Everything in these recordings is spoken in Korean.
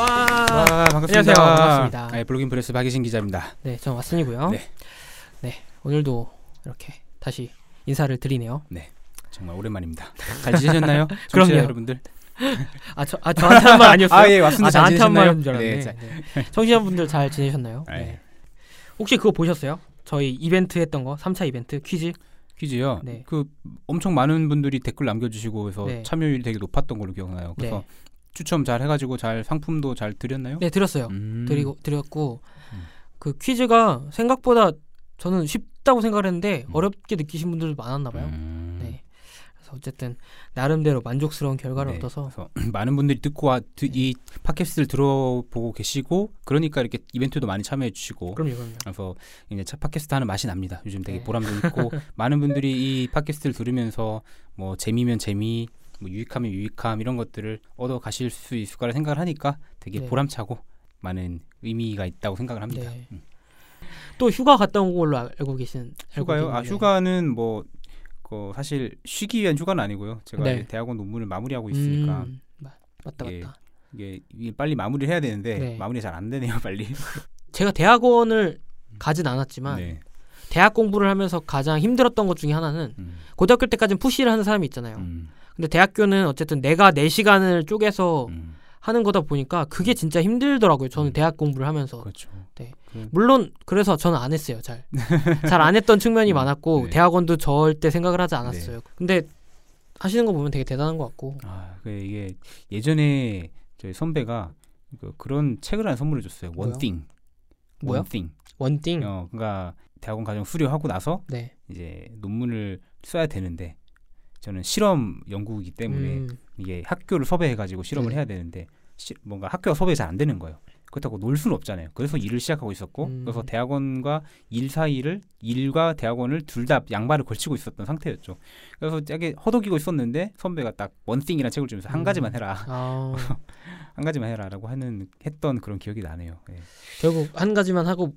와. 와, 반갑습니다. 안녕하세요. 반갑습니다. 네, 블로깅 프레스 박예신 기자입니다. 네, 전 왓슨이고요. 네. 네. 오늘도 이렇게 다시 인사를 드리네요. 정말 오랜만입니다. 잘 지내셨나요? 그럼요. 여러분들. 아, 저, 아 저한테 한 말 아니었어요? 아, 예, 왔습니다. 아, 잘 나한테 한 지내셨나요? 말인 줄 알았네. 네, 자, 네. 청취자분들 잘 지내셨나요? 네. 네. 혹시 그거 보셨어요? 저희 이벤트 했던 거, 3차 이벤트 퀴즈? 퀴즈요. 네. 그 엄청 많은 분들이 댓글 남겨주시고 그래서 네. 참여율이 되게 높았던 걸로 기억나요. 그래서 네. 추첨 잘 해가지고 잘 상품도 잘 드렸나요? 네, 드렸어요. 음. 드리고 드렸고 음. 그 퀴즈가 생각보다 저는 쉽다고 생각을 했는데 음. 어렵게 느끼신 분들도 많았나 봐요. 음. 네. 그래서 어쨌든 나름대로 만족스러운 결과를 네, 얻어서 많은 분들이 듣고 와, 드, 이 팟캐스트를 들어보고 계시고 그러니까 이렇게 이벤트도 많이 참여해 주시고 그럼요, 그럼요. 그래서 이제 차 팟캐스트 하는 맛이 납니다. 요즘 되게 네. 보람도 있고 많은 분들이 이 팟캐스트를 들으면서 뭐 재미면 재미, 뭐 유익하면 유익함 이런 것들을 얻어 가실 수 있을 거라 생각을 하니까 되게 네. 보람차고 많은 의미가 있다고 생각을 합니다. 네. 음. 또 휴가 갔다 온 걸로 알- 알고 계신 알고 휴가요? 아 계시는데. 휴가는 뭐그 사실 쉬기 위한 휴가는 아니고요. 제가 네. 대학원 논문을 마무리하고 있으니까 음, 마- 맞다 예. 맞다. 이게, 이게 빨리 마무리를 해야 되는데 네. 마무리 잘 안 되네요, 빨리. 제가 대학원을 가진 않았지만 네. 대학 공부를 하면서 가장 힘들었던 것 중에 하나는 음, 고등학교 때까지는 푸시를 하는 사람이 있잖아요. 음, 근데 대학교는 어쨌든 내가 내 시간을 쪼개서 음, 하는 거다 보니까 그게 진짜 힘들더라고요. 저는 음. 대학 공부를 하면서. 그렇죠. 네. 그- 물론 그래서 저는 안 했어요. 잘. 잘 안 했던 측면이 음, 많았고 네. 대학원도 절대 생각을 하지 않았어요. 근데 하시는 거 보면 되게 대단한 것 같고. 아, 그 이게 예전에 저희 선배가 그 그런 책을 하나 선물해 줬어요. 원띵. 뭐요? 원띵. 원띵. 어, 그러니까 대학원 과정 수료하고 나서 네. 이제 논문을 써야 되는데 저는 실험 연구이기 때문에 음, 이게 학교를 섭외해 가지고 실험을 네. 해야 되는데 시, 뭔가 학교가 섭외 잘안 되는 거예요. 그렇다고 놀 수는 없잖아요. 그래서 일을 시작하고 있었고 음. 그래서 대학원과 일 사이를 일과 대학원을 둘 다 양발을 걸치고 있었던 상태였죠. 그래서 되게 허덕이고 있었는데 선배가 딱 원띵이라는 책을 주면서 한 음. 가지만 해라. 아, 한 가지만 해라라고 하는 했던 그런 기억이 나네요. 네, 결국 한 가지만 하고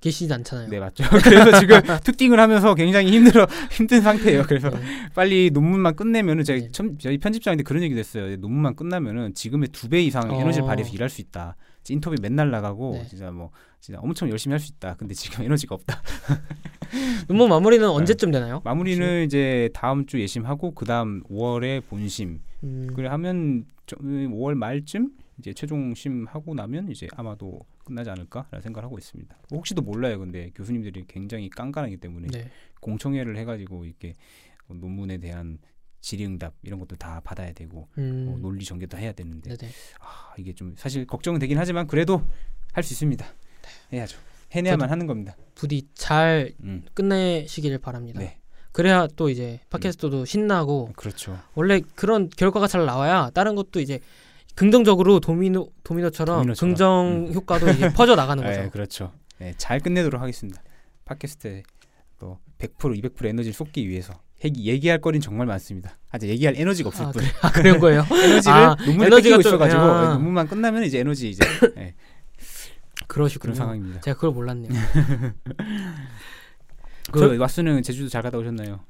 계시지 않잖아요. 네, 맞죠. 그래서 지금 특띵을 하면서 굉장히 힘들어 힘든 상태예요. 그래서 네. 빨리 논문만 끝내면은 저희 네. 참, 저희 편집장인데 그런 얘기도 했어요. 논문만 끝나면은 지금의 두 배 이상 어. 에너지를 발휘해서 일할 수 있다. 인터뷰 맨날 나가고 네. 진짜 뭐 진짜 엄청 열심히 할 수 있다. 근데 지금 에너지가 없다. 논문 마무리는 언제쯤 되나요? 마무리는 이제 다음 주 예심하고 그다음 5월에 본심. 음, 그래 하면 저, 5월 말쯤 이제 최종 심 하고 나면 이제 아마도 끝나지 않을까라는 생각을 하고 있습니다. 혹시도 몰라요. 근데 교수님들이 굉장히 깐깐하기 때문에 네. 공청회를 해가지고 이렇게 논문에 대한 질의응답 이런 것도 다 받아야 되고 음, 뭐 논리 전개 도 해야 되는데 네네. 아, 이게 좀 사실 걱정은 되긴 하지만 그래도 할 수 있습니다. 해야죠. 해내야만 하는 겁니다. 부디 잘 음, 끝내시기를 바랍니다. 네, 그래야 또 이제 팟캐스트도 신나고 그렇죠. 원래 그런 결과가 잘 나와야 다른 것도 이제 긍정적으로 도미노 도미노처럼, 도미노처럼. 긍정 효과도 이제 퍼져 나가는 거죠. 네, 그렇죠. 네, 잘 끝내도록 하겠습니다. 팟캐스트에 또 100% 200% 에너지를 쏟기 위해서 얘기, 얘기 할 거리는 정말 많습니다. 아직 얘기할 에너지가 없을 아, 뿐. 그래, 아, 그런 거예요? 에너지를 아, 논문에 에너지가 좀- 있어가지고 아. 논문만 끝나면 이제 에너지 이제 네, 그러시군요. 그런 상황입니다. 제가 그걸 몰랐네요. 그 저- 왓슨은 제주도 잘 갔다 오셨나요?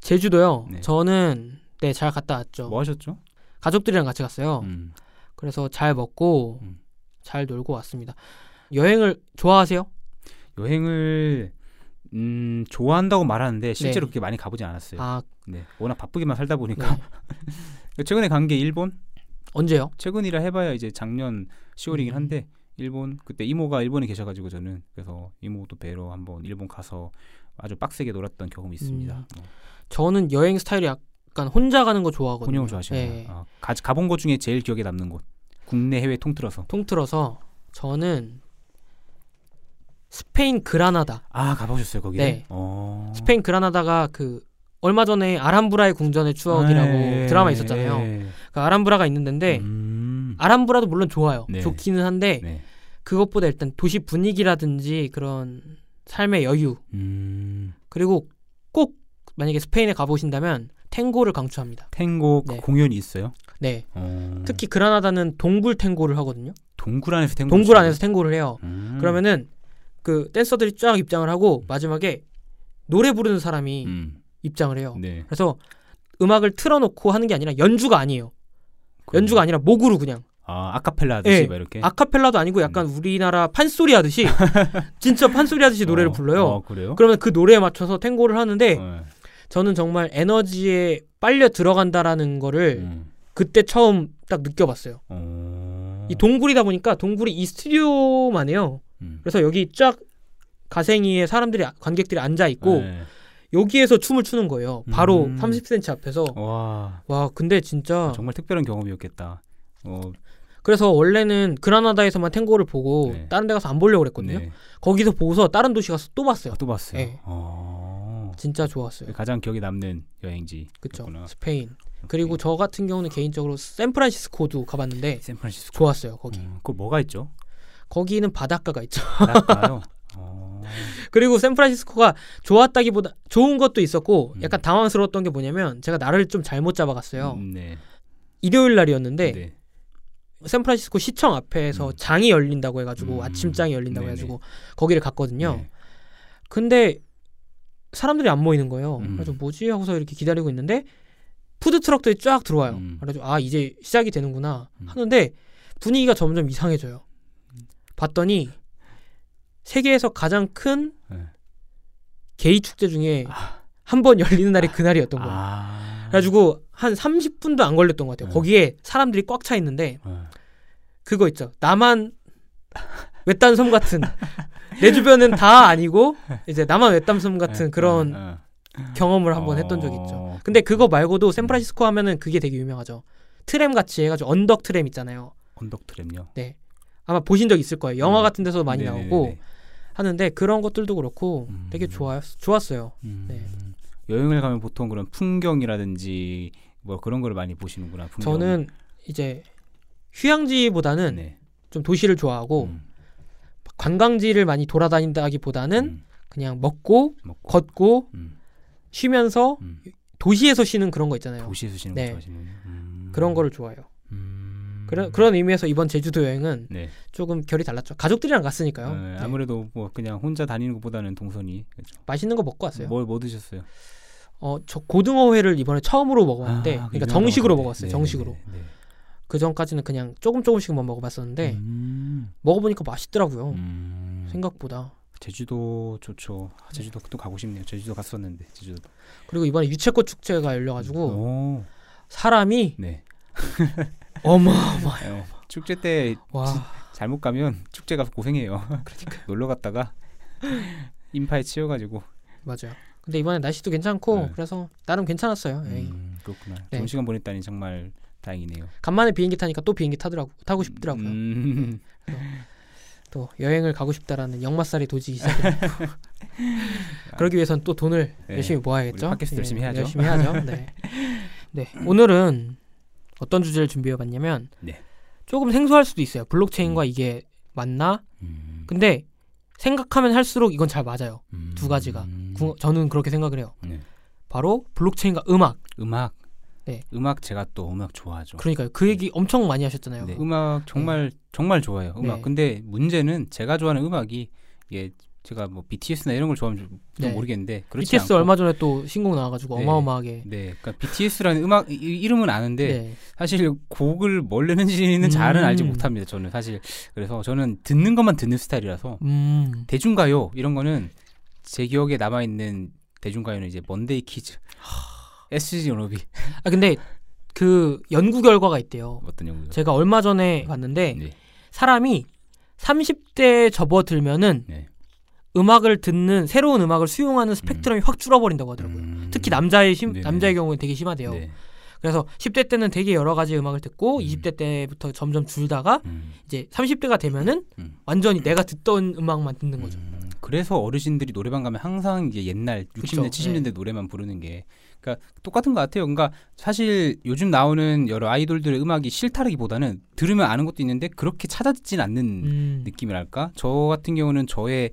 제주도요. 네. 저는 네 잘 갔다 왔죠. 뭐 하셨죠? 가족들이랑 같이 갔어요. 음. 그래서 잘 먹고 음. 잘 놀고 왔습니다. 여행을 좋아하세요? 여행을 음, 좋아한다고 말하는데 실제로 네. 그렇게 많이 가보진 않았어요. 아 네, 워낙 바쁘게만 살다 보니까 네. 최근에 간 게 일본. 언제요? 최근이라 해봐야 이제 작년 10월이긴 음. 한데 일본 그때 이모가 일본에 계셔가지고 저는 그래서 이모도 뵈러 한번 일본 가서 아주 빡세게 놀았던 경험이 있습니다. 음. 뭐, 저는 여행 스타일이 약 간 혼자 가는 거 좋아하거든요. 혼영 좋아하시나요? 네. 아, 가, 가본 곳 중에 제일 기억에 남는 곳. 국내 해외 통틀어서. 통틀어서 저는 스페인 그라나다. 아 가보셨어요 거기? 네. 어. 스페인 그라나다가 그 얼마 전에 아람브라의 궁전의 추억이라고 네, 드라마 있었잖아요. 네. 그 아람브라가 있는데 음. 아람브라도 물론 좋아요. 네. 좋기는 한데 네. 그것보다 일단 도시 분위기라든지 그런 삶의 여유 음. 그리고 꼭 만약에 스페인에 가보신다면 탱고를 강추합니다. 탱고 그 네. 공연이 있어요. 네, 어. 특히 그라나다는 동굴 탱고를 하거든요. 동굴 안에서 탱고. 동굴 안에서 탱고를 해요. 음. 그러면은 그 댄서들이 쫙 입장을 하고 마지막에 노래 부르는 사람이 음. 입장을 해요. 네. 그래서 음악을 틀어놓고 하는 게 아니라 연주가 아니에요. 연주가 아니라 목으로 그냥 아 아카펠라 하듯이 예, 막 이렇게. 아카펠라도 아니고 약간 우리나라 판소리 하듯이 진짜 판소리 하듯이 노래를 어, 불러요. 어, 그래요? 그러면 그 노래에 맞춰서 탱고를 하는데 어, 저는 정말 에너지에 빨려 들어간다라는 거를 음. 그때 처음 딱 느껴봤어요. 어. 이 동굴이다 보니까 동굴이 이 스튜디오만 해요. 음. 그래서 여기 쫙 가생이에 사람들이 관객들이 앉아 있고 네. 여기에서 춤을 추는 거예요. 바로 음. 30cm 앞에서 와 와 근데 진짜 정말 특별한 경험이었겠다. 어, 그래서 원래는 그라나다에서만 탱고를 보고 네. 다른 데 가서 안 보려고 그랬거든요. 네. 거기서 보고서 다른 도시 가서 또 봤어요. 아, 또 봤어요. 네. 어. 진짜 좋았어요. 가장 기억에 남는 여행지. 그쵸. 스페인. 그리고 저 같은 경우는 개인적으로 샌프란시스코도 가봤는데 샌프란시스코. 좋았어요. 거기. 음, 그거 뭐가 있죠? 거기는 바닷가가 있죠. 바닷가요. 어. 그리고 샌프란시스코가 좋았다기보다 좋은 것도 있었고 음. 약간 당황스러웠던 게 뭐냐면 제가 나를 좀 잘못 잡아갔어요. 음, 네. 일요일 날이었는데 네. 샌프란시스코 시청 앞에서 음. 장이 열린다고 해가지고 음. 아침장이 열린다고 네네. 해가지고 거기를 갔거든요. 네. 근데 사람들이 안 모이는 거예요. 음. 그래서 뭐지 하고서 이렇게 기다리고 있는데 푸드 트럭들이 쫙 들어와요. 음. 그래가지고 아 이제 시작이 되는구나 음. 하는데 분위기가 점점 이상해져요. 봤더니 세계에서 가장 큰 네. 게이 축제 중에 아. 한번 열리는 날이 그날이었던 거예요. 아. 그래가지고 한 30분도 안 걸렸던 것 같아요. 네. 거기에 사람들이 꽉 차 있는데 어. 그거 있죠. 나만 외딴 섬 같은 내 주변은 다 아니고 이제 나만 외딴 섬 같은 네, 그런 어, 어. 경험을 한번 했던 적이 있죠. 근데 그거 말고도 샌프란시스코 하면은 그게 되게 유명하죠. 트램 같이 해가지고 언덕 트램 있잖아요. 언덕 트램요. 네. 아마 보신 적 있을 거예요. 영화 음. 같은 데서 많이 네네네네. 나오고 하는데 그런 것들도 그렇고 음. 되게 좋았 좋았어요. 음. 네. 여행을 가면 보통 그런 풍경이라든지 뭐 그런 거를 많이 보시는구나. 풍경. 저는 이제 휴양지보다는 네. 좀 도시를 좋아하고 음. 관광지를 많이 돌아다닌다기보다는 음. 그냥 먹고 먹고 걷고 음. 쉬면서 음. 도시에서 쉬는 그런 거 있잖아요. 도시에서 쉬는 네. 음. 그런 거를 좋아해요. 음. 그런 그런 의미에서 이번 제주도 여행은 네. 조금 결이 달랐죠. 가족들이랑 갔으니까요. 어, 네. 아무래도 뭐 그냥 혼자 다니는 것보다는 동선이 그렇죠. 맛있는 거 먹고 왔어요. 뭐, 뭐 드셨어요? 어, 저 고등어회를 이번에 처음으로 먹었는데, 아, 그러니까 정식으로. 먹었어요. 네, 정식으로. 그 전까지는 그냥 조금 조금씩만 먹어봤었는데 음. 먹어보니까 맛있더라고요. 음. 생각보다. 제주도 좋죠. 아, 제주도 또 가고 싶네요. 제주도 갔었는데 제주도. 그리고 이번에 유채꽃 축제가 열려가지고 오. 사람이 네. 어마어마해요. 네. 축제 때 와, 잘못 가면 축제 가서 고생해요. 그러니까 놀러 갔다가 인파에 치여가지고. 맞아요. 근데 이번에 날씨도 괜찮고 네. 그래서 나름 괜찮았어요. 음, 그렇구나. 네. 좋은 시간 보냈다니 정말 다행이네요. 간만에 비행기 타니까 또 비행기 타더라고 타고 싶더라고요. 음. 또 여행을 가고 싶다라는 역마살이 도지기 시작했고 그러기 위해선 또 돈을 네. 열심히 모아야겠죠. 팟캐스트 열심히 해야죠. 열심히 해야죠. 네. 네. 오늘은 어떤 주제를 준비해봤냐면 네. 조금 생소할 수도 있어요. 블록체인과 이게 맞나? 음. 근데 생각하면 할수록 이건 잘 맞아요. 음. 두 가지가. 구- 저는 그렇게 생각을 해요. 네. 바로 블록체인과 음악. 음악. 네. 음악 제가 또 음악 좋아하죠. 그러니까요. 그 얘기 엄청 많이 하셨잖아요. 네, 음악 정말 정말 좋아해요. 음악. 네. 근데 문제는 제가 좋아하는 음악이 이게 제가 뭐 BTS나 이런 걸 좋아하면 좀 네. 모르겠는데 그렇지 BTS 않고 얼마 전에 또 신곡 나와가지고 네. 어마어마하게. 네, 그러니까 BTS라는 음악 이- 이름은 아는데 네. 사실 곡을 뭘 내는지는 잘은 음. 알지 못합니다. 저는 사실 그래서 저는 듣는 것만 듣는 스타일이라서 음. 대중가요 이런 거는 제 기억에 남아 있는 대중가요는 이제 먼데이 키즈, SG 워너비 아 근데 그 연구 결과가 있대요. 어떤 연구요? 제가 얼마 전에 봤는데 네, 사람이 30대에 접어들면은 네. 음악을 듣는 새로운 음악을 수용하는 스펙트럼이 확 줄어버린다고 하더라고요. 음. 특히 남자의 심. 남자의 경우는 되게 심하대요. 네. 그래서 10대 때는 되게 여러 가지 음악을 듣고 음. 20대 때부터 점점 줄다가 음. 이제 30대가 되면은 음. 완전히 내가 듣던 음악만 듣는 거죠. 음, 그래서 어르신들이 노래방 가면 항상 이제 옛날 60년대, 그쵸, 70년대 노래만 부르는 게 그러니까 똑같은 것 같아요. 그러니까 사실 요즘 나오는 여러 아이돌들의 음악이 싫다라기보다는 들으면 아는 것도 있는데 그렇게 찾아 듣진 않는 음. 느낌이랄까. 저 같은 경우는 저의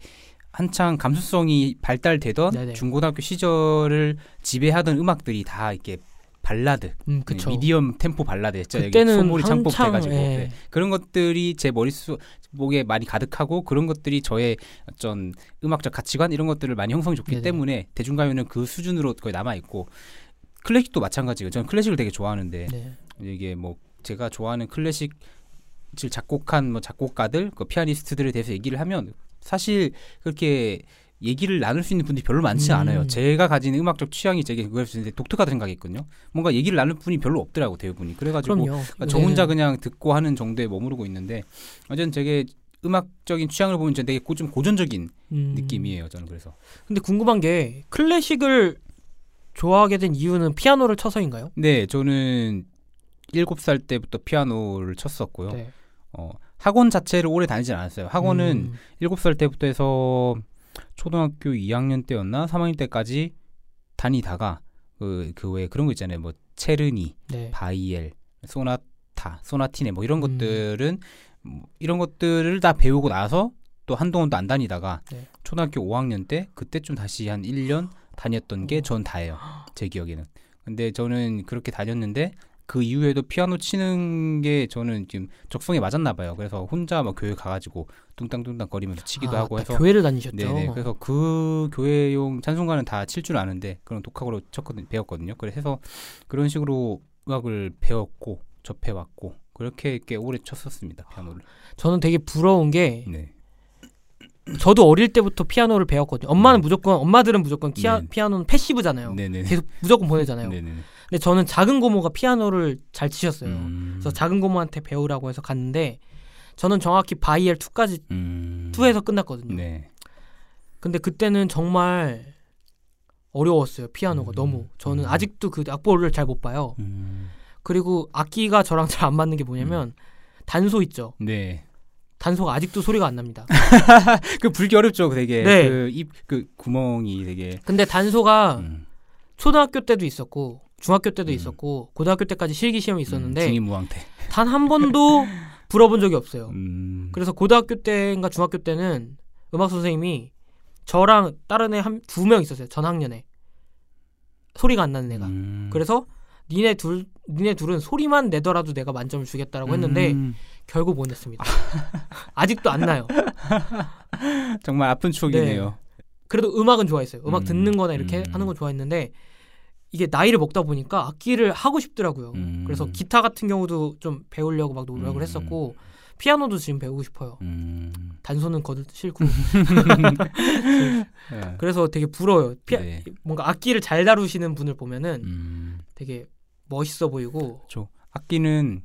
한창 감수성이 발달되던 네네. 중고등학교 시절을 지배하던 음악들이 다 이렇게 발라드, 음, 그쵸. 네, 미디엄 템포 발라드였죠. 그때는 소몰이 창법 한창, 돼가지고 예. 네. 그런 것들이 제 머릿속에 많이 가득하고 그런 것들이 저의 어떤 음악적 가치관 이런 것들을 많이 형성해 줬기 네네. 때문에 대중가요는 그 수준으로 거의 남아 있고 클래식도 마찬가지고 저는 클래식을 되게 좋아하는데 네. 이게 뭐 제가 좋아하는 클래식 작곡한 뭐 작곡가들, 그 피아니스트들에 대해서 얘기를 하면 사실 그렇게 얘기를 나눌 수 있는 분들이 별로 많지 음. 않아요. 제가 가진 음악적 취향이 되게 그걸 이제 독특하다 생각했거든요. 뭔가 얘기를 나눌 분이 별로 없더라고 대부분이. 그래가지고. 그러니까 저 네. 혼자 그냥 듣고 하는 정도에 머무르고 있는데 어쨌든 되게 음악적인 취향을 보면 전 되게 고, 좀 고전적인 음. 느낌이에요. 저는 그래서 근데 궁금한 게 클래식을 좋아하게 된 이유는 피아노를 쳐서인가요? 네 저는 일곱 살 때부터 피아노를 쳤었고요. 네. 어, 학원 자체를 오래 다니진 않았어요. 학원은 음. 일곱 살 때부터 해서 초등학교 2학년 때였나 3학년 때까지 다니다가 그 그 외에 그런 거 있잖아요. 뭐 체르니, 네. 바이엘, 소나타, 소나티네 뭐 이런 음. 것들은 뭐 이런 것들을 다 배우고 나서 또 한동안 또 안 다니다가 네. 초등학교 5학년 때 그때쯤 다시 한 1년 다녔던 게 전 다예요. 제 기억에는. 근데 저는 그렇게 다녔는데 그 이후에도 피아노 치는 게 저는 지금 적성에 맞았나 봐요. 그래서 혼자 막 교회 가가지고 뚱땅뚱땅 거리면서 치기도 아, 하고. 해서 교회를 다니셨죠. 네네. 그래서 그 교회용 찬송가는 다 칠 줄 아는데 그런 독학으로 쳤거든 배웠거든요. 그래서 그런 식으로 음악을 배웠고 접해왔고 그렇게 꽤 오래 쳤었습니다 피아노를. 저는 되게 부러운 게 네. 저도 어릴 때부터 피아노를 배웠거든요. 엄마는 네. 무조건 엄마들은 무조건 키아, 네. 피아노는 passive잖아요. 네네. 계속 무조건 보내잖아요. 네네. 근데 저는 작은 고모가 피아노를 잘 치셨어요. 음. 그래서 작은 고모한테 배우라고 해서 갔는데 저는 정확히 바이엘 2까지 음. 2에서 끝났거든요. 네. 근데 그때는 정말 어려웠어요. 피아노가 음. 너무. 저는 음. 아직도 그 악보를 잘 못 봐요. 음. 그리고 악기가 저랑 잘 안 맞는 게 뭐냐면 단소 있죠. 네. 단소가 아직도 소리가 안 납니다. 그 불기 어렵죠, 되게. 네. 그 입 그 구멍이 되게. 근데 단소가 음. 초등학교 때도 있었고 중학교 때도 음. 있었고 고등학교 때까지 실기 시험이 있었는데 음, 중인무왕태. 단한 번도 불어본 적이 없어요. 음. 그래서 고등학교 때인가 중학교 때는 음악 선생님이 저랑 다른 애 한 두 명 있었어요. 전 학년에 소리가 안 나는 애가. 음. 그래서 니네 둘 니네 둘은 소리만 내더라도 내가 만점을 주겠다라고 했는데 음. 결국 못 냈습니다. 아직도 안 나요. 정말 아픈 추억이네요. 그래도 음악은 좋아했어요. 음악 음, 듣는 거나 이렇게 음. 하는 건 좋아했는데 이게 나이를 먹다 보니까 악기를 하고 싶더라고요. 음. 그래서 기타 같은 경우도 좀 배우려고 막 노력을 음. 했었고 피아노도 지금 배우고 싶어요. 음. 단소는 거들 싫고 예. 그래서 되게 부러워요. 피 네. 뭔가 악기를 잘 다루시는 분을 보면은 음. 되게 멋있어 보이고 저 악기는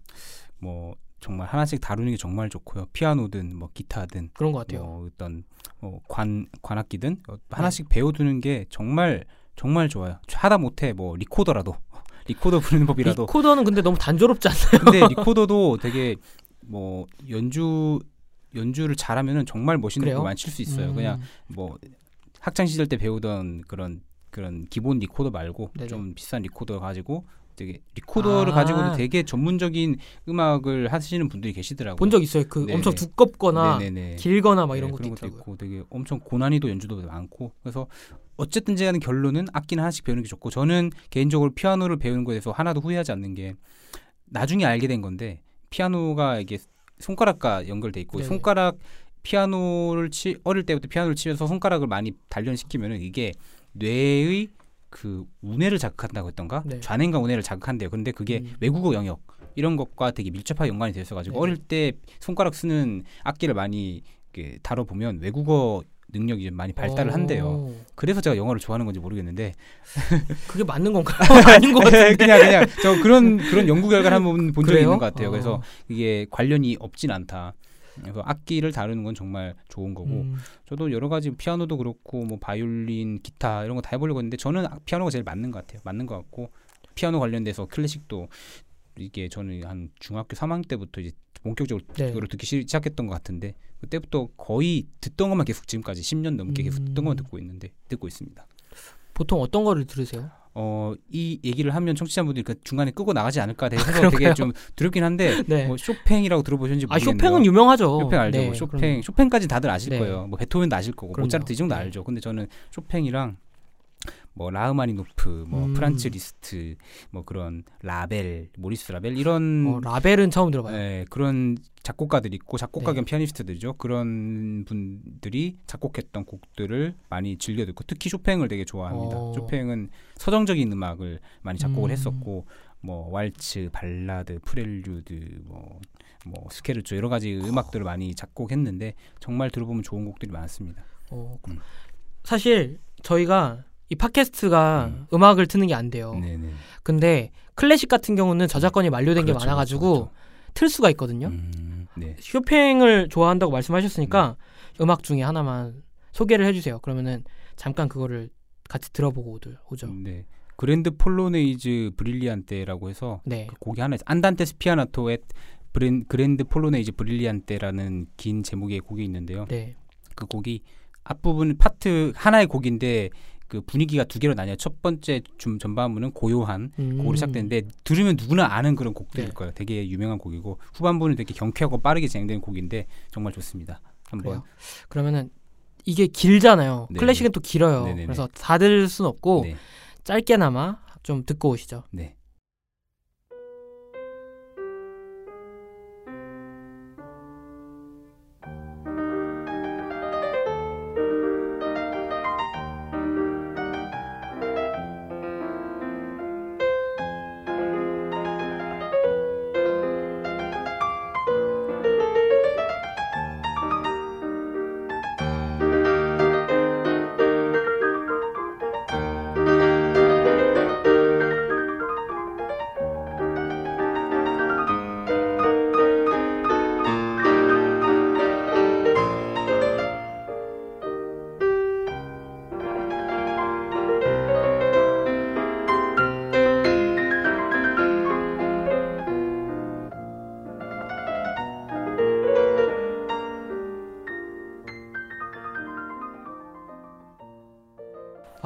뭐 정말 하나씩 다루는 게 정말 좋고요. 피아노든 뭐 기타든 그런 것 같아요. 뭐 어떤 뭐 관 관악기든 어, 네. 하나씩 배워두는 게 정말 정말 좋아요. 하다 못해 뭐 리코더라도 리코더 부르는 법이라도 리코더는 근데 너무 단조롭지 않나요? 근데 리코더도 되게 뭐 연주 연주를 잘하면은 정말 멋있는? 곡 많이 칠 수 있어요. 음, 그냥 뭐 학창 시절 때 배우던 그런 그런 기본 리코더 말고 네네. 좀 비싼 리코더 가지고 되게 리코더를 아. 가지고도 되게 전문적인 음악을 하시는 분들이 계시더라고요. 본 적 있어요. 그 네네. 엄청 두껍거나 네네네. 길거나 막 네, 이런 것도 그런 것도. 있고 되게 엄청 고난이도 연주도 많고 그래서 어쨌든 제하는 결론은 악기는 하나씩 배우는 게 좋고 저는 개인적으로 피아노를 배우는 거에 대해서 하나도 후회하지 않는 게 나중에 알게 된 건데 피아노가 이게 손가락과 연결돼 있고 네네. 손가락 피아노를 치 어릴 때부터 피아노를 치면서 손가락을 많이 단련시키면은 이게 뇌의 그 우뇌를 자극한다고 했던가 네. 좌뇌과 우뇌를 자극한대요. 근데 그게 음. 외국어 영역 이런 것과 되게 밀접하게 연관이 되어 있어가지고 네. 어릴 때 손가락 쓰는 악기를 많이 다뤄보면 외국어 능력이 좀 많이 발달을 한대요. 오, 그래서 제가 영어를 좋아하는 건지 모르겠는데 그게 맞는 건가요? 아닌 것 같은데. 그냥 그냥 저 그런 그런 연구 결과를 한번 본 적이? 있는 것 같아요. 어. 그래서 이게 관련이 없진 않다. 그래서 악기를 다루는 건 정말 좋은 거고 음, 저도 여러 가지 피아노도 그렇고 뭐 바이올린, 기타 이런 거 다 해보려고 했는데 저는 아- 피아노가 제일 맞는 것 같아요. 맞는 것 같고 피아노 관련돼서 클래식도 이게 저는 한 중학교 3학년 때부터 이제 본격적으로 네. 듣기 시- 시작했던 것 같은데 그때부터 거의 듣던 것만 계속 지금까지 10년 넘게 계속 듣던 음. 것만 듣고 있는데 듣고 있습니다. 보통 어떤 거를 들으세요? 어, 이 얘기를 하면 청취자분들이 그 중간에 끄고 나가지 않을까 해서 그런가요? 되게 좀 두렵긴 한데 네. 뭐 쇼팽이라고 들어보셨는지 아 모르겠네요. 쇼팽은 유명하죠. 쇼팽 알죠? 네, 뭐 쇼팽 그럼요. 쇼팽까지 다들 아실 네. 거예요. 뭐 베토벤도 아실 거고 그럼요. 모차르트 이 정도 네. 알죠. 근데 저는 쇼팽이랑 뭐 라흐마니노프, 뭐 음. 프란츠 리스트, 뭐 그런 라벨, 모리스 라벨 이런 어, 라벨은 처음 들어봐요. 예, 그런 작곡가들이 있고 작곡가 네. 겸 피아니스트들이죠. 그런 분들이 작곡했던 곡들을 많이 즐겨 듣고 특히 쇼팽을 되게 좋아합니다. 어. 쇼팽은 서정적인 음악을 많이 작곡을 음. 했었고 뭐 왈츠, 발라드, 프렐류드, 뭐, 뭐 스케르초 여러 가지 음악들을 많이 작곡했는데 정말 들어보면 좋은 곡들이 많습니다. 어, 음. 사실 저희가 이 팟캐스트가 음. 음. 악을 트는 게 안 돼요. 네네. 근데 클래식 같은 경우는 저작권이 만료된 그렇죠, 게 많아가지고 그렇죠, 틀 수가 있거든요. 음, 네. 쇼팽을 좋아한다고 말씀하셨으니까 음 악 중에 하나만 소개를 해주세요. 그러면은 잠깐 그거를 같이 들어보고 오죠. 네. Grande Polonaise Brillante라고 해서 네. 그 곡이 하나 있어요. Andante Spianato의 브랜, Grande Polonaise Brillante라는 긴 제목의 곡이 있는데요. 네. 그 곡이 앞부분 파트 하나의 곡인데 그 분위기가 두 개로 나뉘어요. 첫 번째 좀 전반부는 고요한 음. 곡으로 시작되는데 들으면 누구나 아는 그런 곡들일 네. 거예요. 되게 유명한 곡이고 후반부는 되게 경쾌하고 빠르게 진행되는 곡인데 정말 좋습니다. 한번 그래요? 그러면은 이게 길잖아요. 네. 클래식은 또 길어요. 네네네. 그래서 다 들을 순 없고 네. 짧게나마 좀 듣고 오시죠. 네.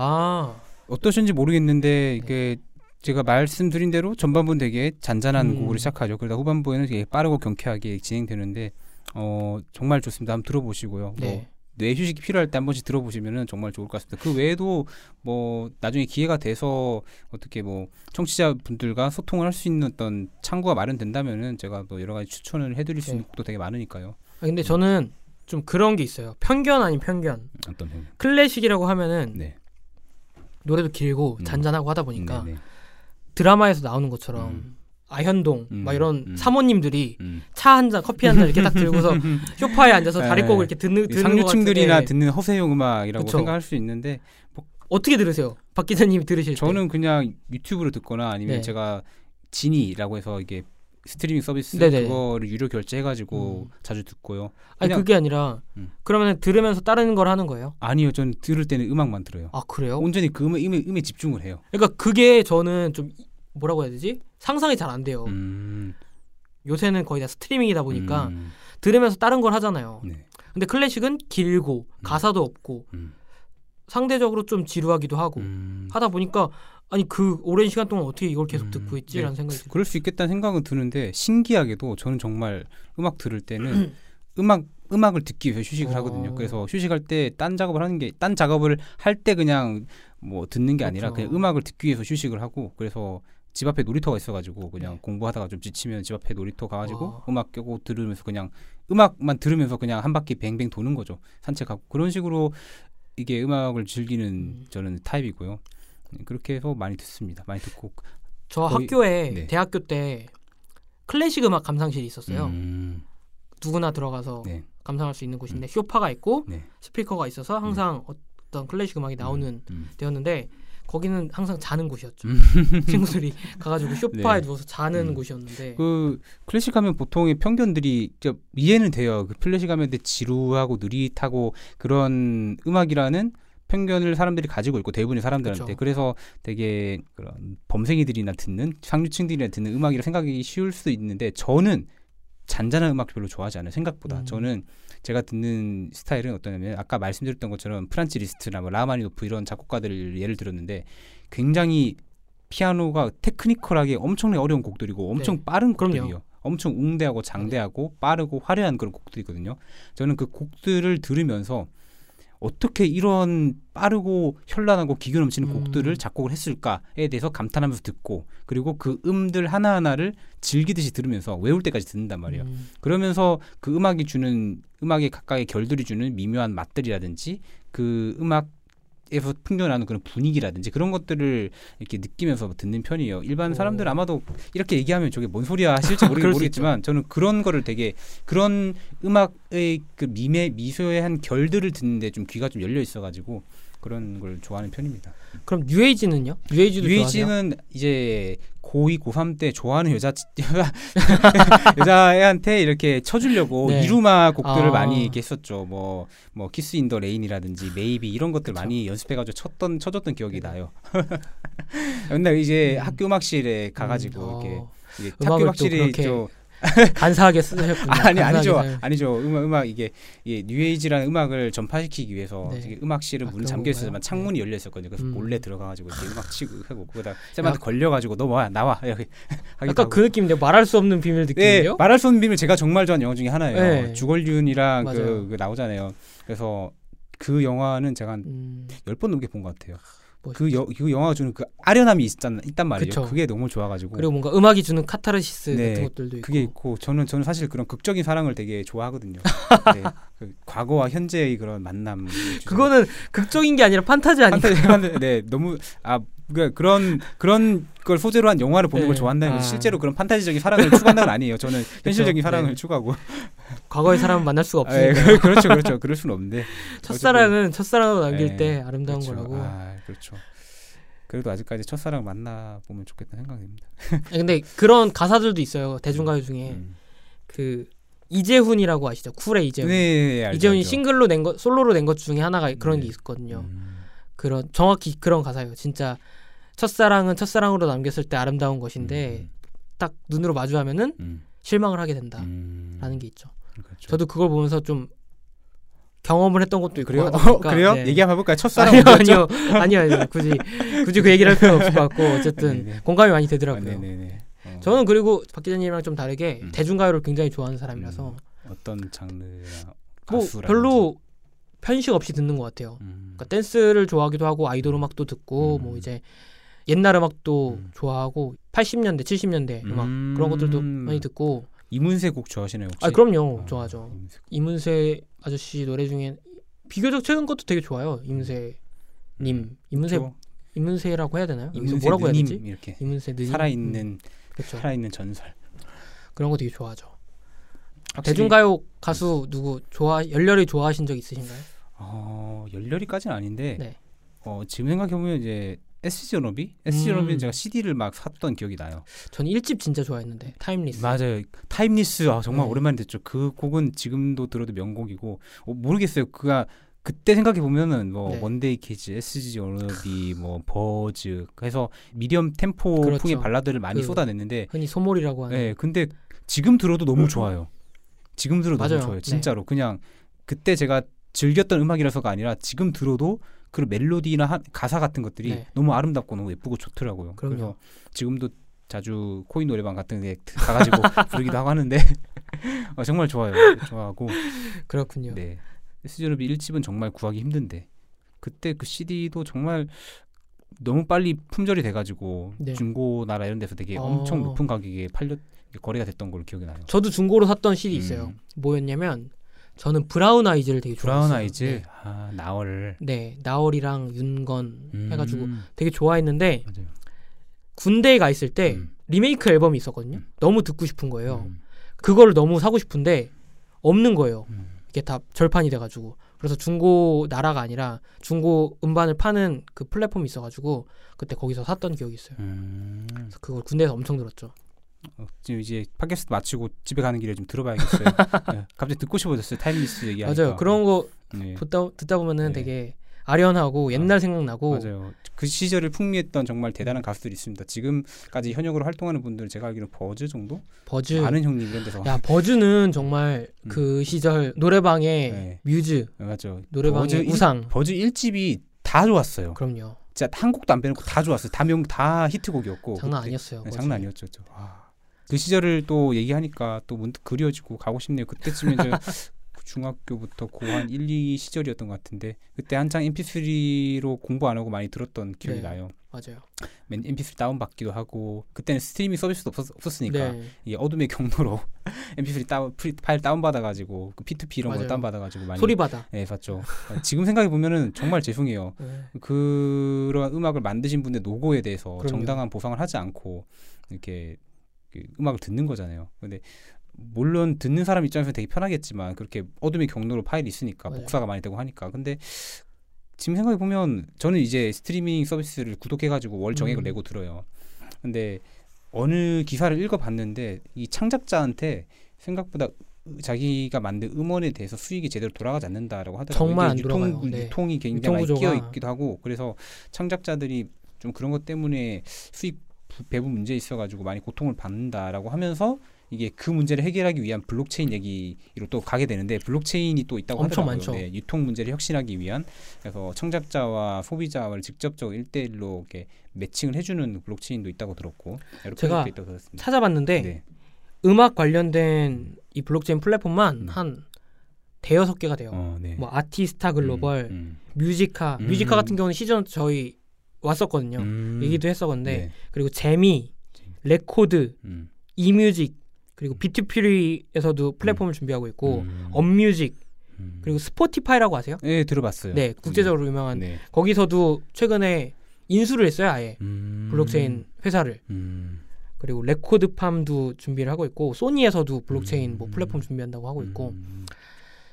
아, 어떠신지 모르겠는데 이게 제가 말씀드린 대로 전반부는 되게 잔잔한 음. 곡으로 시작하죠. 그러다 후반부에는 되게 빠르고 경쾌하게 진행되는데 어 정말 좋습니다. 한번 들어보시고요. 네. 뭐 뇌 휴식이 필요할 때 한 번씩 들어보시면은 정말 좋을 것 같습니다. 그 외에도 뭐 나중에 기회가 돼서 어떻게 뭐 청취자분들과 소통을 할 수 있는 어떤 창구가 마련된다면은 제가 또 여러 가지 추천을 해드릴 수 있는 네. 곡도 되게 많으니까요. 아, 근데 저는 좀 그런 게 있어요. 편견 아닌 편견. 어떤 형? 클래식이라고 하면은 네. 노래도 길고 음. 잔잔하고 하다 보니까 네, 네. 드라마에서 나오는 것처럼 음. 아현동 음, 막 이런 음. 사모님들이 음. 차한 잔 커피 한 잔 이렇게 딱 들고서 소파에 앉아서 네. 다리 꼬고 이렇게 듣는 이 듣는 상류층들이나 듣는 허세용 음악이라고 그쵸. 생각할 수 있는데 어떻게 들으세요? 박 기자님이 들으실 때 저는 그냥 유튜브로 듣거나 아니면 네. 제가 지니라고 해서 이게 스트리밍 서비스 네네. 그거를 유료 결제해가지고 음. 자주 듣고요. 아니 그게 아니라 음. 그러면 들으면서 다른 걸 하는 거예요? 아니요, 저는 들을 때는 음악만 들어요. 아 그래요? 온전히 그 음에, 음에, 음에 집중을 해요. 그러니까 그게 저는 좀 이- 뭐라고 해야 되지? 상상이 잘 안 돼요. 음, 요새는 거의 다 스트리밍이다 보니까 음, 들으면서 다른 걸 하잖아요. 네. 근데 클래식은 길고 가사도 없고 음, 상대적으로 좀 지루하기도 하고 음. 하다 보니까 아니 그 오랜 시간 동안 어떻게 이걸 계속 음, 듣고 있지라는 네. 생각이 들어요. 그럴 수 있겠다는 생각은 드는데 신기하게도 저는 정말 음악 들을 때는 음악 음악을 듣기 위해서 휴식을 어. 하거든요. 그래서 휴식할 때 딴 작업을 하는 게 딴 작업을 할 때 그냥 뭐 듣는 게 아니라 그렇죠. 그냥 음악을 듣기 위해서 휴식을 하고 그래서 집 앞에 놀이터가 있어가지고 그냥 네. 공부하다가 좀 지치면 집 앞에 놀이터 가가지고 와. 음악 껴고 들으면서 그냥 음악만 들으면서 그냥 한 바퀴 뱅뱅 도는 거죠. 산책하고 그런 식으로 이게 음악을 즐기는 음. 저는 타입이고요. 네, 그렇게 해서 많이 듣습니다. 많이 듣고 저 거의- 학교에 네. 대학교 때 클래식 음악 감상실이 있었어요. 음, 누구나 들어가서 네. 감상할 수 있는 곳인데 쇼파가 있고 네. 스피커가 있어서 항상 어떤 클래식 음악이 나오는 음. 데였는데 거기는 항상 자는 곳이었죠. 음. 친구들이 가가지고 쇼파에 네. 누워서 자는 음. 곳이었는데 그 클래식 하면 보통의 편견들이 저 이해는 돼요. 그 클래식 하면 되게 지루하고 느릿하고 그런 음악이라는 편견을 사람들이 가지고 있고 대부분의 사람들한테 그쵸. 그래서 되게 그런 범생이들이나 듣는 상류층들이나 듣는 음악이라 생각이 쉬울 수도 있는데 저는 잔잔한 음악 별로 좋아하지 않아요. 생각보다 음. 저는 제가 듣는 스타일은 어떠냐면 아까 말씀드렸던 것처럼 프란츠 리스트나 뭐 라흐마니노프 이런 작곡가들을 예를 들었는데 굉장히 피아노가 technical하게 엄청나게 어려운 곡들이고 엄청 네. 빠른 그럼요. 곡들이요. 엄청 웅대하고 장대하고 빠르고 화려한 그런 곡들이거든요. 저는 그 곡들을 들으면서 어떻게 이런 빠르고 현란하고 기교 넘치는 음. 곡들을 작곡을 했을까에 대해서 감탄하면서 듣고 그리고 그 음들 하나하나를 즐기듯이 들으면서 외울 때까지 듣는단 말이에요. 음, 그러면서 그 음악이 주는 음악의 각각의 결들이 주는 미묘한 맛들이라든지 그 음악 에서 풍겨나는 그런 분위기라든지 그런 것들을 이렇게 느끼면서 듣는 편이에요. 일반 사람들 오. 아마도 이렇게 얘기하면 저게 뭔 소리야 하실지 모르, 그럴 수 모르겠 지만 저는 그런 거를 되게 그런 음악의 그 미세 미세한 결들을 듣는데 좀 귀가 좀 열려 있어가지고 그런 걸 좋아하는 편입니다. 그럼 뉴에이지는요? 뉴에이지도? 뉴에이지는 이제 고2, 고3 때 좋아하는 여자 여자 여자애한테 이렇게 쳐주려고 네. 이루마 곡들을 아. 많이 이렇게 했었죠. 뭐뭐 Kiss in the Rain이라든지 Maybe 이런 것들 그쵸. 많이 연습해가지고 쳤던 쳐줬던 기억이 나요. 맨날 이제 음. 학교 음악실에 가가지고 음, 이렇게 어, 음악을 학교 또 음악실이 좀 간사하게 쓰셨군요. 아니 아니죠 간사하게 잘- 아니죠 음악 음악 이게 이 뉴에이지라는 음악을 전파시키기 위해서 네. 음악실은 아, 그런 잠겨 있었지만? 창문이 열려 있었거든요. 그래서 음. 몰래 들어가가지고 음악 치고 하고 그거다 쌤한테 약- 걸려가지고 너 뭐야 나와 이렇게 약간 하고. 그 느낌인데 말할 수 없는 비밀 네, 느낌이요? 말할 수 없는 비밀 제가 정말 좋아하는 영화 중에 하나예요. 네. 주걸륜이랑. 그, 그 나오잖아요. 그래서 그 영화는 제가 한 음, 열번 넘게 본 것 같아요. 그, 여, 그 영화가 주는 그 아련함이 있단, 있단 말이에요. 그쵸. 그게 너무 좋아가지고 그리고 뭔가 음악이 주는 카타르시스 네, 같은 것들도 있고. 그게 있고 저는 저는 사실 그런 극적인 사랑을 되게 좋아하거든요. 네, 그 과거와 현재의 그런 만남. 그거는 극적인 게 아니라 판타지 아니에요? 판타지 판타지- 네 너무 아 그러니까 그런 그런 걸 소재로 한 영화를 보는 걸 네. 좋아한다는 건 아. 실제로 그런 판타지적인 사랑을 추구한다는 건 아니에요. 저는 현실적인 사랑을 네. 추구하고 과거의 사람은 만날 수가 아, 예, 없으니까. 그렇죠 그렇죠 그럴 수는 없는데 첫사랑은 첫사랑으로 남길 예, 때 아름다운 그렇죠. 거라고. 아 그렇죠. 그래도 아직까지 첫사랑 만나 보면 좋겠다는 생각입니다. 근데 그런 가사들도 있어요. 대중가요 중에 음. 그 이재훈이라고 아시죠? 쿨의 네, 이재훈. 네, 알죠, 이재훈이 알죠. 싱글로 낸 것, 솔로로 낸 것 중에 하나가 그런 네. 게 있거든요. 음. 그런 정확히 그런 가사예요. 진짜 첫사랑은 첫사랑으로 남겼을 때 아름다운 것인데 딱 눈으로 마주하면은 음. 실망을 하게 된다라는 음. 게 있죠. 그렇죠. 저도 그걸 보면서 좀 경험을 했던 것도 있고 그래요? 어, 보니까, 그래요? 네. 얘기 한번 해볼까요? 첫사랑 아니요? 아니요 아니요 아니요 굳이 굳이 그 얘기를 할 필요는 없을 것 같고 어쨌든 네네. 공감이 많이 아, 되더라고요. 네네네. 어. 저는 그리고 박 기자님이랑 좀 다르게 음. 대중가요를 굉장히 좋아하는 사람이라서 음, 어떤 장르나 뭐. 별로 편식 없이 듣는 것 같아요. 음. 그러니까 댄스를 좋아하기도 하고 아이돌 음악도 듣고 음. 뭐 이제 옛날 음악도 음. 좋아하고 80년대 70년대 음악 음. 그런 것들도 많이 듣고 이문세 곡 좋아하시나요 혹시? 아 그럼요 어, 좋아하죠 이문세 곡. 이문세 아저씨 노래 중에 비교적 최근 것도 되게 좋아요 이문세 님 이문세 저 이문세라고 해야 되나요? 여기서 이문세 뭐라고 해야 되지? 이렇게 이문세 느님 살아있는 그렇죠 살아있는 전설. 그런 거 되게 좋아하죠 확실히- 대중가요 가수 누구 좋아 열렬히 좋아하신 적 있으신가요? 어 열렬히까지는 아닌데 네. 어 지금 생각해 보면 이제 SG 연업이 SG 음. 연업이 제가 CD를 막 샀던 기억이 나요. 저는 1집 진짜 좋아했는데 Timeless 맞아요. Timeless 아, 정말 네. 오랜만에 듣죠. 그 곡은 지금도 들어도 명곡이고 어, 모르겠어요. 그가 그때 생각해 보면은 뭐 네. 먼데이 키즈, SG 워너비 뭐 버즈 해서 medium 템포 그렇죠. 풍의 발라드를 많이 그- 쏟아냈는데 흔히 소몰이라고 하는 예, 근데 지금 들어도 너무 좋아요. 지금 들어도 맞아요. 너무 좋아요. 네. 진짜로 그냥 그때 제가 즐겼던 음악이라서가 아니라 지금 들어도 그 멜로디나 한- 가사 같은 것들이 네. 너무 아름답고 너무 예쁘고 좋더라고요. 그럼요. 래서 지금도 자주 코인 노래방 같은 데 가가지고 부르기도 하고 하는데 어, 정말 좋아요. 좋아하고 그렇군요. 네. 스즈럽이 1집은 정말 구하기 힘든데 그때 그 CD도 정말 너무 빨리 품절이 돼가지고 네. 중고 나라 이런 데서 되게 어. 엄청 높은 가격에 팔려 거래가 됐던 걸로 기억이 나요. 저도 중고로 샀던 CD 음. 있어요. 뭐였냐면 저는 브라운 아이즈를 되게 좋아했어요. 브라운 아이즈 네. 아 나얼 네, 나얼이랑 윤건 음, 해가지고 되게 좋아했는데 맞아요. 군대에 가 있을 때 음. 리메이크 앨범이 있었거든요. 음. 너무 듣고 싶은 거예요. 음, 그거를 너무 사고 싶은데 없는 거예요. 음. 이게 다 절판이 돼가지고 그래서 중고 나라가 아니라 중고 음반을 파는 그 플랫폼이 있어가지고 그때 거기서 샀던 기억이 있어요. 음. 그래서 그걸 군대에서 엄청 들었죠. 어, 지금 이제 팟캐스트 마치고 집에 가는 길에 좀 들어봐야겠어요. 네, 갑자기 듣고 싶어졌어요. Timeless 얘기하니까. 맞아요. 그런 거 네. 듣다, 듣다 보면은 네. 되게 아련하고 옛날 생각나고 맞아요. 그 시절을 풍미했던 정말 대단한 가수들이 있습니다. 지금까지 현역으로 활동하는 분들은 제가 알기로 버즈 정도? 버즈 아는 형님 이런 데서 야 버즈는 정말 음. 그 시절 노래방의 네. 뮤즈 맞죠. 노래방의 버즈 일- 우상 버즈 1집이 다 좋았어요. 그럼요 진짜 한 곡도 안 빼놓고 다 좋았어요. 다명 다 히트곡이었고. 장난 아니었어요 네. 장난 아니었죠. 저. 와. 그 시절을 또 얘기하니까 또 문득 그리워지고 가고 싶네요. 그때쯤에 이제 중학교부터 고한 1, 2 시절이었던 것 같은데 그때 한창 MP3로 공부 안 하고 많이 들었던 기억이 네. 나요. 맞아요. 맨 MP3 다운 받기도 하고 그때는 스트리밍 서비스도 없었, 없었으니까 네. 이 어둠의 경로로 MP3 다운 프리, 파일 다운 받아가지고 그 P2P 이런 거 맞아요. 다운 받아가지고 많이 소리바다. 네 봤죠. 지금 생각해 보면은 정말 죄송해요. 네. 그런 음악을 만드신 분의 노고에 대해서 그럼요. 정당한 보상을 하지 않고 이렇게 그 음악을 듣는 거잖아요. 근데 물론 듣는 사람 입장에서 되게 편하겠지만 그렇게 어둠의 경로로 파일이 있으니까 맞아요. 복사가 많이 되고 하니까 근데 지금 생각해 보면 저는 이제 스트리밍 서비스를 구독해 가지고 월 정액을 음. 내고 들어요. 근데 어느 기사를 읽어봤는데 이 창작자한테 생각보다 자기가 만든 음원에 대해서 수익이 제대로 돌아가지 않는다라고 하더라고요. 정말 안 유통, 돌아가요. 네. 유통이 굉장히 많이 끼어. 있기도 하고 그래서 창작자들이 좀 그런 것 때문에 수익 부- 배분 문제 있어가지고 많이 고통을 받는다라고 하면서 이게 그 문제를 해결하기 위한 블록체인 얘기로 또 가게 되는데 블록체인이 또 있다고 엄청 하더라고요. 많죠. 네, 유통 문제를 혁신하기 위한 그래서 창작자와 소비자를 직접적으로 일대일로 이렇게 매칭을 해주는 블록체인도 있다고 들었고 제가 있다고. 찾아봤는데 네. 음악 관련된 이 블록체인 플랫폼만 음. 한 대여섯 개가 돼요. 어, 네. 뭐 아티스타 글로벌, 음, 뮤지카, 음. 뮤지카 같은 경우는 시즌 저희 왔었거든요. 음, 얘기도 했었는데 네. 그리고 재미. 레코드, 음, 이뮤직 그리고 Bitfury에서도 플랫폼을 준비하고 있고 음, 엄뮤직 음. 그리고 Spotify라고 아세요? 네 들어봤어요. 네, 국제적으로 유명한 네. 거기서도 최근에 인수를 했어요, 아예 음, 블록체인 회사를. 음, 그리고 레코드팜도 준비를 하고 있고 소니에서도 블록체인 뭐 음. 플랫폼 준비한다고 하고 있고 음,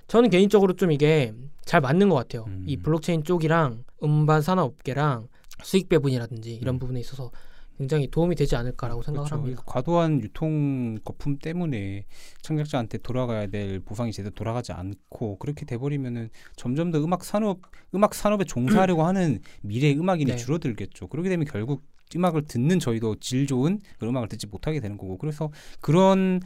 저는 개인적으로 좀 이게 잘 맞는 것 같아요. 음. 이 블록체인 쪽이랑 음반 산업계랑 수익 배분이라든지 이런 음. 부분에 있어서 굉장히 도움이 되지 않을까라고 생각을 그렇죠. 합니다. 과도한 유통 거품 때문에 창작자한테 돌아가야 될 보상이 제대로 돌아가지 않고 그렇게 돼버리면은 점점 더 음악 산업 음악 산업에 종사하려고 하는 미래 의 음악인이 네. 줄어들겠죠. 그렇게 되면 결국 음악을 듣는 저희도 질 좋은 음악을 듣지 못하게 되는 거고 그래서 그런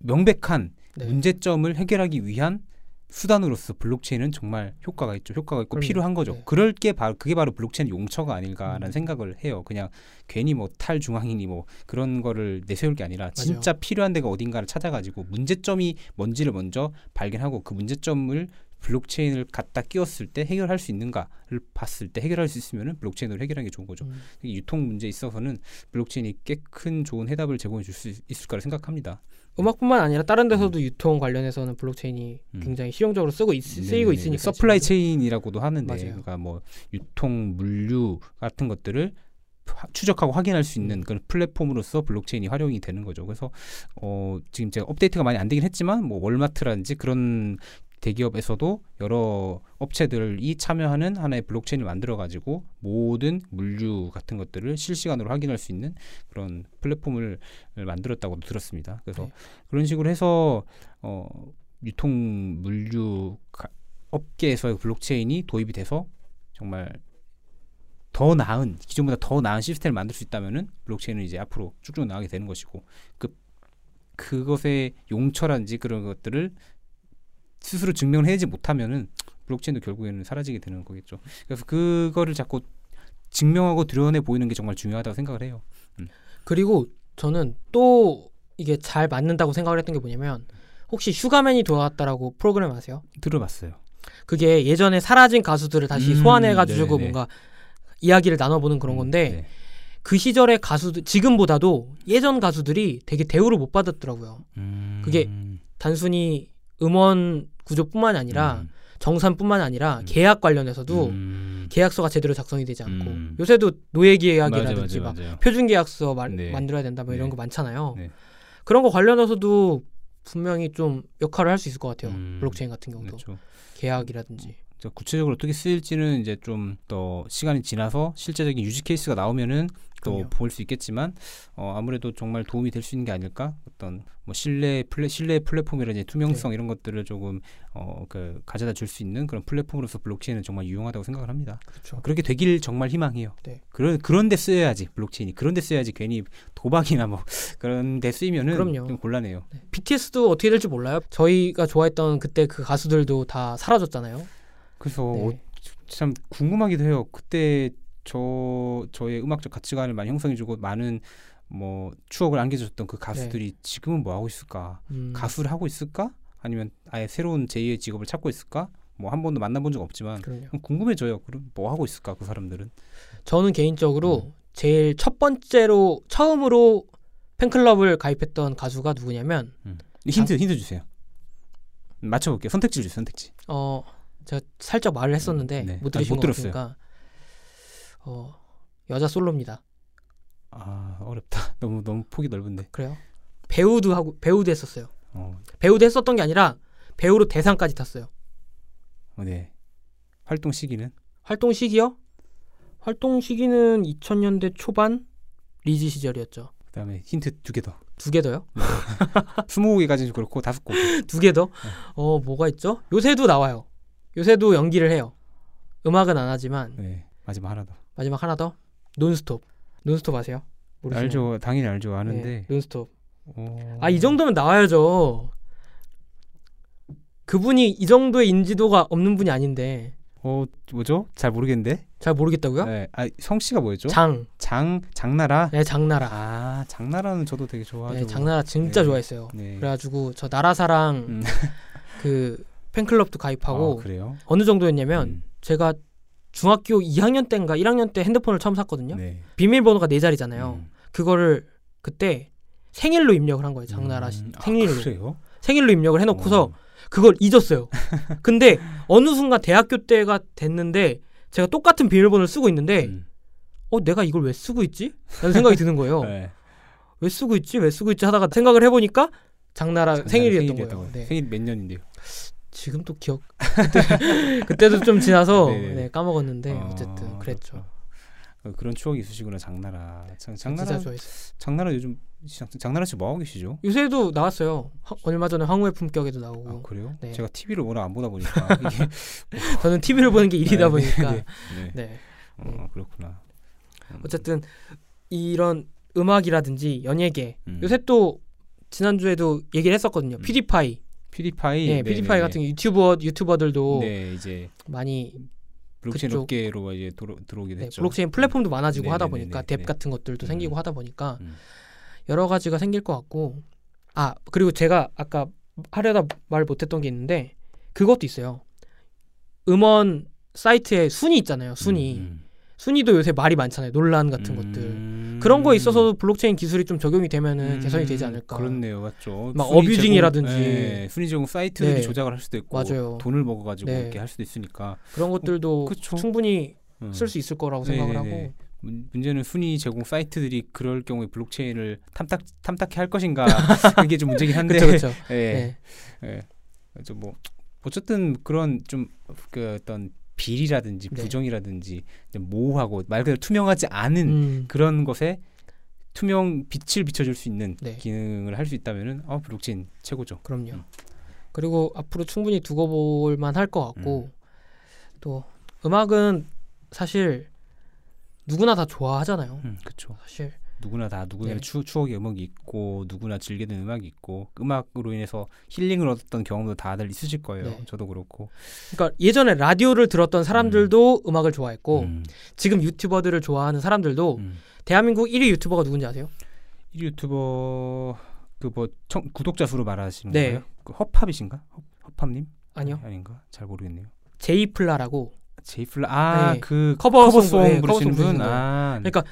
명백한 네. 문제점을 해결하기 위한 수단으로서 블록체인은 정말 효과가 있죠. 효과가 있고 그럼요. 필요한 거죠. 네. 그럴 게 바로 그게 바로 블록체인 용처가 아닐까라는 음. 생각을 해요. 그냥 괜히 뭐 탈중앙이니 뭐 그런 거를 내세울 게 아니라 진짜 필요한 데가 어딘가를 찾아가지고 문제점이 뭔지를 먼저 발견하고 그 문제점을 블록체인을 갖다 끼웠을 때 해결할 수 있는가를 봤을 때 해결할 수 있으면은 블록체인으로 해결하는 게 좋은 거죠. 음. 이 유통 문제에 있어서는 블록체인이 꽤 큰 좋은 해답을 제공해 줄 수 있을 거라 생각합니다. 음악뿐만 아니라 다른 데서도 유통 관련해서는 블록체인이 음. 굉장히 실용적으로 쓰고 있, 쓰이고. 있으니까 supply 지금. chain이라고도 하는데 맞아요. 그러니까 뭐 유통 물류 같은 것들을 화- 추적하고 확인할 수 있는 음. 그런 플랫폼으로서 블록체인이 활용이 되는 거죠. 그래서 어 지금 제가 업데이트가 많이 안 되긴 했지만 뭐 월마트라든지 그런 대기업에서도 여러 업체들이 참여하는 하나의 블록체인을 만들어 가지고 모든 물류 같은 것들을 실시간으로 확인할 수 있는 그런 플랫폼을 만들었다고 들었습니다. 그래서 네. 그런 식으로 해서 어 유통 물류 가- 업계에서의 블록체인이 도입이 돼서 정말 더 나은 기존보다 더 나은 시스템을 만들 수 있다면은 블록체인은 이제 앞으로 쭉쭉 나가게 되는 것이고 그 그것의 용처란지 그런 것들을 스스로 증명을 해내지 못하면은 블록체인도 결국에는 사라지게 되는 거겠죠. 그래서 그거를 자꾸 증명하고 드러내 보이는 게 정말 중요하다고 생각을 해요. 그리고 저는 또 이게 잘 맞는다고 생각을 했던 게 뭐냐면 혹시 슈가맨이 돌아왔다라고 프로그램 아세요? 들어봤어요. 그게 예전에 사라진 가수들을 다시 음, 소환해가지고 네네. 뭔가 이야기를 나눠보는 그런 건데 네. 그 시절의 가수들 지금보다도 예전 가수들이 되게 대우를 못 받았더라고요. 음, 그게 단순히 음원 구조뿐만이 아니라 음, 정산뿐만 아니라 음. 계약 관련해서도 음, 계약서가 제대로 작성이 되지 않고 음. 요새도 노예 계약이라든지 맞아, 막. 표준 계약서 마- 네. 만들어야 된다 뭐 이런 네. 거 많잖아요. 네. 그런 거 관련해서도 분명히 좀 역할을 할 수 있을 것 같아요. 음. 블록체인 같은 경우도 그렇죠. 계약이라든지. 저 구체적으로 어떻게 쓰일지는 이제 좀 더 시간이 지나서 실제적인 use case가 나오면은 또. 볼 수 있겠지만 어, 아무래도 정말 도움이 될 수 있는 게 아닐까 어떤 뭐 신뢰 플랫 신뢰 플랫폼이라든지 투명성 이런 것들을 조금 어, 그 가져다 줄 수 있는 그런 플랫폼으로서 블록체인은 정말 유용하다고 생각을 합니다. 그렇죠. 그렇게 되길 정말 희망해요. 네. 그런 그런데 쓰여야지 블록체인이 그런데 쓰여야지 괜히 도박이나 뭐 그런데 쓰이면은 그럼요. 좀 곤란해요. BTS도 어떻게 될지 몰라요. 저희가 좋아했던 그때 그 가수들도 다 사라졌잖아요. 그래서 네. 어, 참 궁금하기도 해요. 그때 저 저의 음악적 가치관을 많이 형성해주고 많은 뭐 추억을 안겨줬던 그 가수들이 지금은 뭐 하고 있을까? 음, 가수를 하고 있을까? 아니면 아예 새로운 제2의 직업을 찾고 있을까? 뭐 한 번도 만나본 적 없지만 그럼요. 궁금해져요. 그럼 뭐 하고 있을까 그 사람들은? 저는 개인적으로 음. 제일 첫 번째로 처음으로 팬클럽을 가입했던 가수가 누구냐면 힌트 힌트 주세요. 맞춰볼게요. 선택지 주세요. 선택지. 어 제가 살짝 말을 했었는데 음, 네. 못 들으신 못것 들었어요. 같으니까 어 여자 솔로입니다. 아 어렵다. 너무 너무 폭이 넓은데. 그래요? 배우도 하고 배우도 했었어요. 어, 배우도 했었던 게 아니라 배우로 대상까지 탔어요. 어, 네. 활동 시기는 활동 시기요? 활동 시기는 2000년대 초반 리즈 시절이었죠. 그다음에 힌트 두 개 더. 두 개 더요? 스무 개까지는 그렇고 다섯 곡. 두개 더? 어 뭐가 있죠? 요새도 나와요. 요새도 연기를 해요. 음악은 안 하지만 네. 마지막 하나 더. 마지막 하나 더 논스톱. 논스톱 아세요? 모르시나요? 알죠. 당연히 알죠. 아는데. 네, 논스톱. 어... 아이 정도면 나와야죠. 그분이 이 정도의 인지도가 없는 분이 아닌데 어 뭐죠? 잘 모르겠는데. 잘 모르겠다고요? 네. 아 성씨가 뭐였죠? 장. 장 장나라. 네, 장나라. 아 장나라는 저도 되게 좋아하죠. 네, 장나라 진짜 네. 좋아했어요. 네. 그래가지고 저 나라사랑 음. 그 팬클럽도 가입하고 아, 그래요? 어느 정도였냐면 음. 제가 중학교 2학년 때인가 1학년 때 핸드폰을 처음 샀거든요. 네. 비밀번호가 네 자리잖아요. 음. 그거를 그때 생일로 입력을 한 거예요. 장나라 씨 음. 아, 생일로 그래요? 생일로 입력을 해놓고서 어. 그걸 잊었어요. 근데 어느 순간 대학교 때가 됐는데 제가 똑같은 비밀번호를 쓰고 있는데 음. 어 내가 이걸 왜 쓰고 있지? 라는 생각이 드는 거예요. 네. 왜 쓰고 있지? 왜 쓰고 있지? 하다가 생각을 해보니까 장나라 장나라 생일이었던 생일이었던 거예요. 거예요. 네. 생일 몇 년인데요? 지금 또 기억 그때, 그때 도 좀 지나서 네네. 네, 까먹었는데 어, 어쨌든 그랬죠. 그렇구나. 어, 그런 추억이 있으시구나 장나라. 장, 장나라 진짜 좋아했어요. 장나라 요즘 장, 장나라 씨 뭐 하고 계시죠? 요새도 나왔어요. 하- 얼마 전에 황후의 품격에도 나오고. 아 그래요? 네. 제가 TV를 워낙 안 보다 보니까 이게 저는 TV를 보는 게 일이다 네, 보니까. 네, 네. 네. 어, 그렇구나. 음, 어쨌든 이런 음악이라든지 연예계 음. 요새 또 지난주에도 얘기를 했었거든요. 음. PewDiePie. PewDiePie. 예, 네, PewDiePie 네, 같은 유튜버 유튜버들도 네 이제 많이 블록체인 그쪽- 업계로 이제 들어, 들어오게 네, 됐죠. 블록체인 플랫폼도 많아지고 네, 하다 네, 네, 보니까 네, DApp 네. 같은 것들도 음. 생기고 하다 보니까 음. 여러 가지가 생길 것 같고 아 그리고 제가 아까 하려다 말 못했던 게 있는데 그것도 있어요. 음원 사이트에 순위 있잖아요. 순위 음, 순위도 요새 말이 많잖아요. 논란 같은 음. 것들 음. 그런 거에 있어서 블록체인 기술이 좀 적용이 되면은 음, 개선이 되지 않을까. 그렇네요, 맞죠. 막 어뷰징이라든지. 네, 순위 제공 사이트들이 네. 조작을 할 수도 있고 맞아요. 돈을 먹어가지고 네. 이렇게 할 수도 있으니까 그런 것들도 그쵸. 충분히 음. 쓸수 있을 거라고 생각을 네네네. 하고 문- 문제는 순위 제공 사이트들이 그럴 경우에 블록체인을 탐탁 탐탁해 할 것인가 그게 좀 문제긴 한데. 그렇죠. 예. 네. 예. 뭐 어쨌든 그런 좀 그 어떤 비리라든지 네. 부정이라든지 이제 모호하고 말 그대로 투명하지 않은 음, 그런 것에 투명 빛을 비춰줄 수 있는 네. 기능을 할 수 있다면은 어 블록체인 최고죠. 그럼요. 음. 그리고 앞으로 충분히 두고 볼 만 할 것 같고 또 음악은 사실 누구나 다 좋아하잖아요. 음, 그렇죠. 사실 누구나 다 누구나 네. 추, 추억의 음악이 있고 누구나 즐겨 듣는 음악이 있고 음악으로 인해서 힐링을 얻었던 경험도 다들 있으실 거예요. 네. 저도 그렇고. 그러니까 예전에 라디오를 들었던 사람들도 음. 악을 좋아했고 음, 지금 유튜버들을 좋아하는 사람들도 음. 대한민국 1위 유튜버가 누군지 아세요? 1위 유튜버 그 뭐 구독자 수로 말하시는 네. 거예요? 그 허팝이신가? 허, 허팝님? 아니요. 아닌가? 잘 모르겠네요. J.Fla라고 J.Fla 아 네. 그 cover song, cover song 네, 부르시는 cover song 부르시는 분. 거예요. 아, 그러니까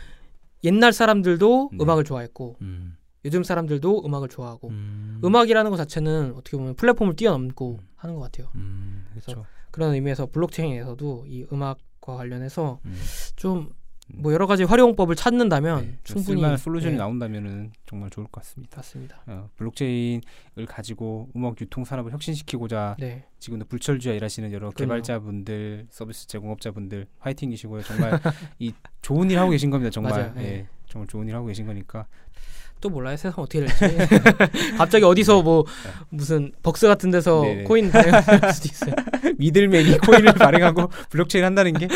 옛날 사람들도 네. 음악을 좋아했고 음, 요즘 사람들도 음악을 좋아하고 음, 음. 악이라는것 자체는 어떻게 보면 플랫폼을 뛰어넘고 음. 하는 것 같아요. 음, 그렇죠. 그런 의미에서 블록체인에서도 이 음악과 관련해서 음. 좀 뭐 여러 가지 활용법을 찾는다면 네, 좀 충분히 쓸만한 솔루션이 네, 나온다면은 정말 좋을 것 같습니다. 맞습니다. 어, 블록체인을 가지고 음악 유통 산업을 혁신시키고자 네, 지금도 불철주야 일하시는 여러 그럼요. 개발자분들, 서비스 제공업자분들 화이팅이시고요. 정말 이 좋은 일 하고 계신 겁니다. 정말 맞아요. 네. 예, 정말 좋은 일 하고 계신 거니까 또 몰라요 세상 어떻게 될지. 갑자기 어디서 뭐 무슨 벅스 같은 데서 네, 네. 코인 발행할 수도 있어요. middleman이 코인을 발행하고 블록체인 한다는 게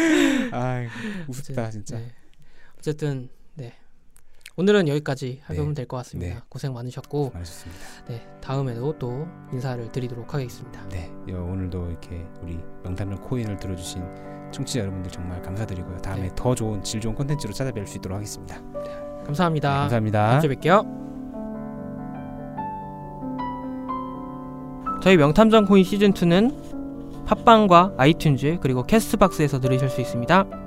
아, 우습다 진짜. 네. 어쨌든 네 오늘은 여기까지 하면 네. 될것 같습니다. 네. 고생 많으셨고 많으셨습니다. 네 다음에도 또 인사를 드리도록 하겠습니다. 네, 여, 오늘도 이렇게 우리 명탐정 코인을 들어주신 청취자 여러분들 정말 감사드리고요. 다음에 네. 더 좋은 질 좋은 콘텐츠로 찾아뵐 수 있도록 하겠습니다. 감사합니다. 네, 감사합니다. 다음 뵐게요. 저희 명탐정 코인 시즌 2는 팟빵과 아이튠즈 그리고 캐스트박스에서 들으실 수 있습니다.